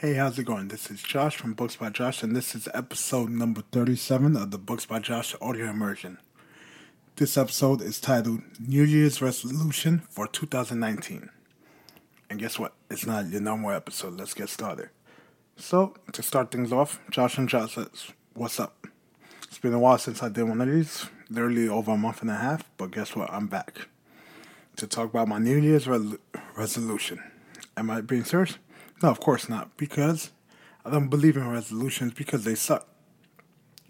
Hey, how's it going? This is Josh from Books by Josh, and this is episode number 37 of the Books by Josh audio immersion. This episode is titled New Year's Resolution for 2019. And guess what? It's not your normal episode. Let's get started. So, to start things off, Josh and Josh says, What's up? It's been a while since I did one of these, literally over a month and a half, but guess what? I'm back to talk about my New Year's re- resolution. Am I being serious? No, of course not, because I don't believe in resolutions because they suck.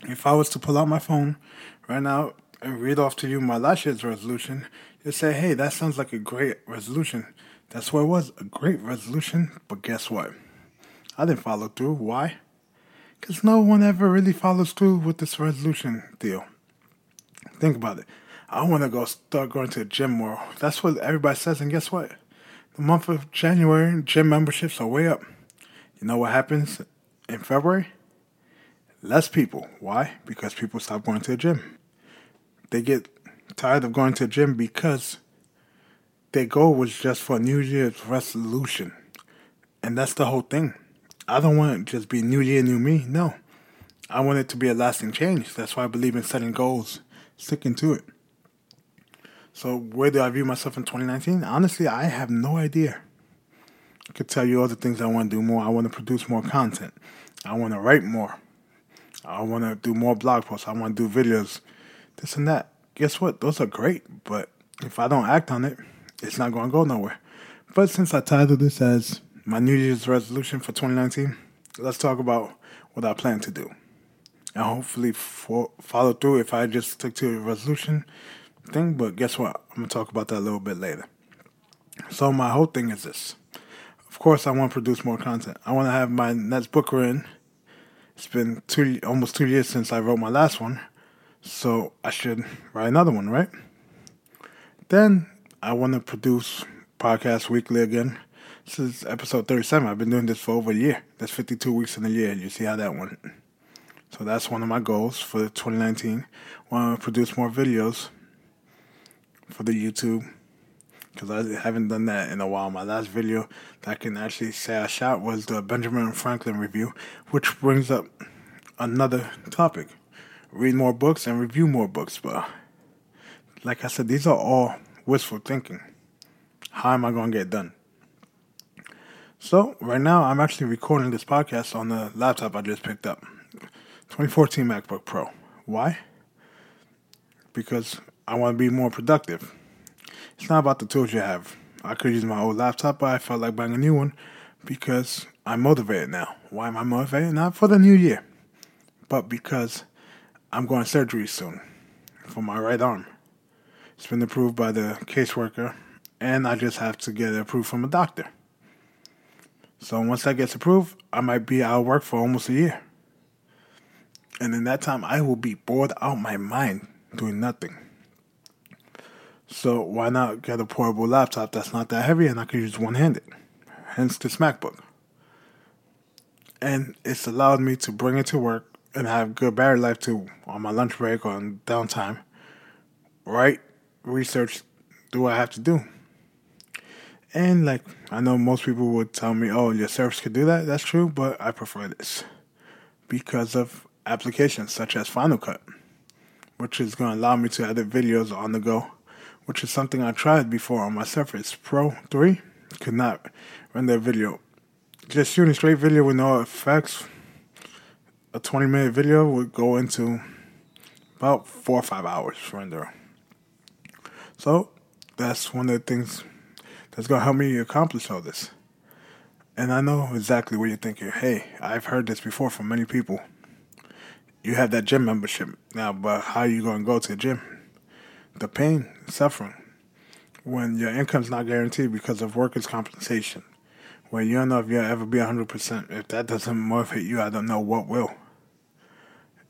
If I was to pull out my phone right now and read off to you my last year's resolution, you'd say, hey, that sounds like a great resolution. That's what it was, a great resolution, but guess what? I didn't follow through. Why? Because no one ever really follows through with this resolution deal. Think about it. I want to go start going to the gym more. That's what everybody says, and guess what? The month of January, gym memberships are way up. You know what happens in February? Less people. Why? Because people stop going to the gym. They get tired of going to the gym because their goal was just for New Year's resolution. And that's the whole thing. I don't want it to just be New Year, New Me. No. I want it to be a lasting change. That's why I believe in setting goals, sticking to it. So where do I view myself in 2019? Honestly, I have no idea. I could tell you all the things I want to do more. I want to produce more content. I want to write more. I want to do more blog posts. I want to do videos, this and that. Guess what? Those are great, but if I don't act on it, it's not going to go nowhere. But since I titled this as my New Year's resolution for 2019, let's talk about what I plan to do. And hopefully for, follow through if I just stick to a resolution thing, but guess what? I'm gonna talk about that a little bit later. So my whole thing is this. Of course, I want to produce more content. I want to have my next book written. It's been two, almost two years since I wrote my last one, so I should write another one, right? Then I want to produce podcast weekly again. This is episode 37. I've been doing this for over a year. That's 52 weeks in a year. You see how that went. So that's one of my goals for 2019. I want to produce more videos for the YouTube because I haven't done that in a while. My last video that I can actually say I shot was the Benjamin Franklin review, which brings up another topic. Read more books and review more books, but like I said, these are all wishful thinking. How am I going to get done? So, right now, I'm actually recording this podcast on the laptop I just picked up 2014 MacBook Pro. Why? Because I want to be more productive. It's not about the tools you have. I could use my old laptop, but I felt like buying a new one because I'm motivated now. Why am I motivated? Not for the new year, but because I'm going surgery soon for my right arm. It's been approved by the caseworker, and I just have to get it approved from a doctor. So once that gets approved, I might be out of work for almost a year. And in that time, I will be bored out my mind doing nothing. So why not get a portable laptop that's not that heavy and I can use one handed? Hence this MacBook. And it's allowed me to bring it to work and have good battery life too on my lunch break or on downtime. Right? Research do I have to do. And like I know most people would tell me, oh, your Surface could do that. That's true, but I prefer this because of applications such as Final Cut, which is to allow me to edit videos on the go which is something I tried before on my Surface Pro 3. Could not render a video. Just shooting straight video with no effects. A 20 minute video would go into about four or five hours render. So that's one of the things that's gonna help me accomplish all this. And I know exactly what you're thinking. Hey, I've heard this before from many people. You have that gym membership now, but how are you gonna go to the gym? The pain, suffering, when your income's not guaranteed because of workers' compensation, when you don't know if you'll ever be 100%. If that doesn't motivate you, I don't know what will.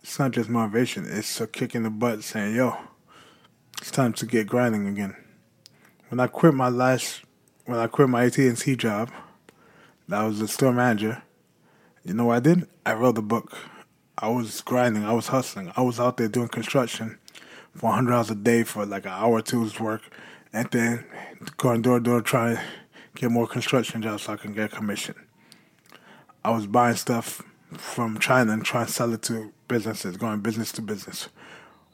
It's not just motivation, it's a kick in the butt saying, yo, it's time to get grinding again. When I quit my last, when I quit my AT&T job, that was the store manager, you know what I did? I wrote a book. I was grinding, I was hustling, I was out there doing construction for hundred dollars a day for like an hour or two's work, and then going door to door trying to get more construction jobs so I can get commission. I was buying stuff from China and trying to sell it to businesses, going business to business.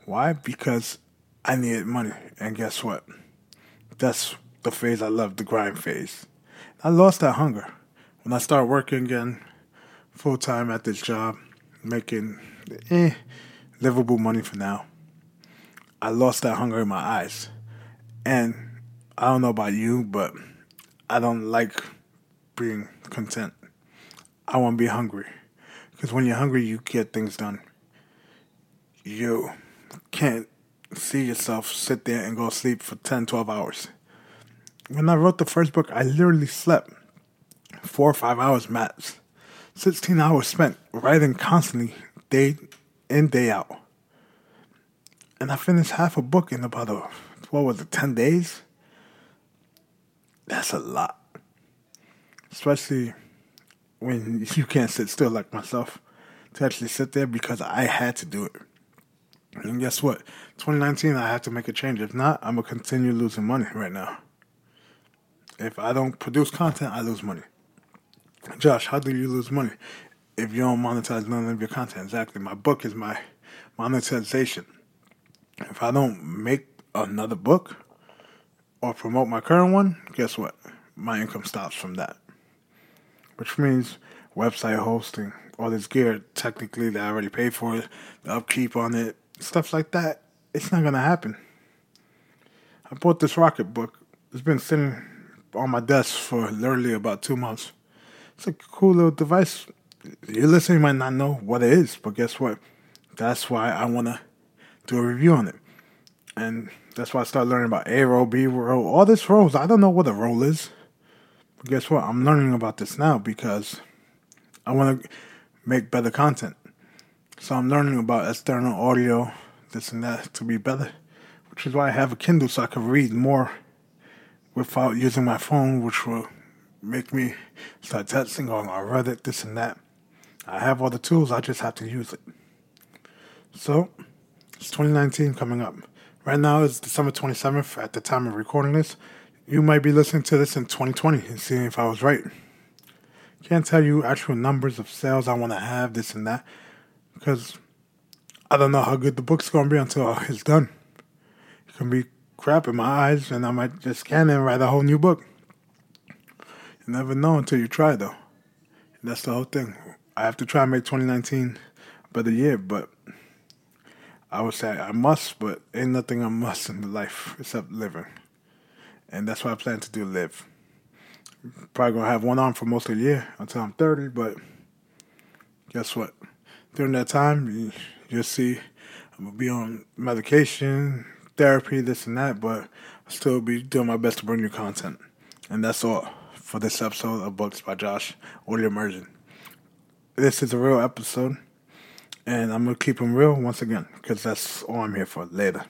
Why? Because I needed money. And guess what? That's the phase I love, the grind phase. I lost that hunger. When I started working again full time at this job, making eh, livable money for now, I lost that hunger in my eyes. And I don't know about you, but I don't like being content. I want to be hungry. Because when you're hungry, you get things done. You can't see yourself sit there and go sleep for 10, 12 hours. When I wrote the first book, I literally slept four or five hours max. 16 hours spent writing constantly, day in, day out. And I finished half a book in about, a, what was it, 10 days? That's a lot. Especially when you can't sit still like myself to actually sit there because I had to do it. And guess what? 2019, I have to make a change. If not, I'm going to continue losing money right now. If I don't produce content, I lose money. Josh, how do you lose money? If you don't monetize none of your content, exactly. My book is my monetization. If I don't make another book or promote my current one, guess what? My income stops from that. Which means website hosting, all this gear technically that I already paid for, the upkeep on it, stuff like that, it's not gonna happen. I bought this Rocketbook. It's been sitting on my desk for literally about two months. It's a cool little device. You listening might not know what it is, but guess what? That's why I wanna do a review on it. And that's why I started learning about A roll, B roll, all this rolls. I don't know what a roll is. But guess what? I'm learning about this now because I want to make better content. So I'm learning about external audio, this and that to be better, which is why I have a Kindle so I can read more without using my phone, which will make me start texting on Reddit, this and that. I have all the tools, I just have to use it. So, it's 2019 coming up. Right now it's December 27th at the time of recording this. You might be listening to this in 2020 and seeing if I was right. Can't tell you actual numbers of sales I want to have, this and that because I don't know how good the book's gonna be until it's done. It can be crap in my eyes, and I might just scan and write a whole new book. You never know until you try, though. And that's the whole thing. I have to try and make 2019 a better year, but I would say I must, but ain't nothing I must in the life except living. And that's what I plan to do live. Probably gonna have one arm for most of the year until I'm 30, but guess what? during that time, you, you'll see I'm gonna be on medication, therapy, this and that, but I'll still be doing my best to bring you content. And that's all for this episode of Books by Josh Audio Immersion. This is a real episode, and I'm gonna keep them real once again because that's all I'm here for later.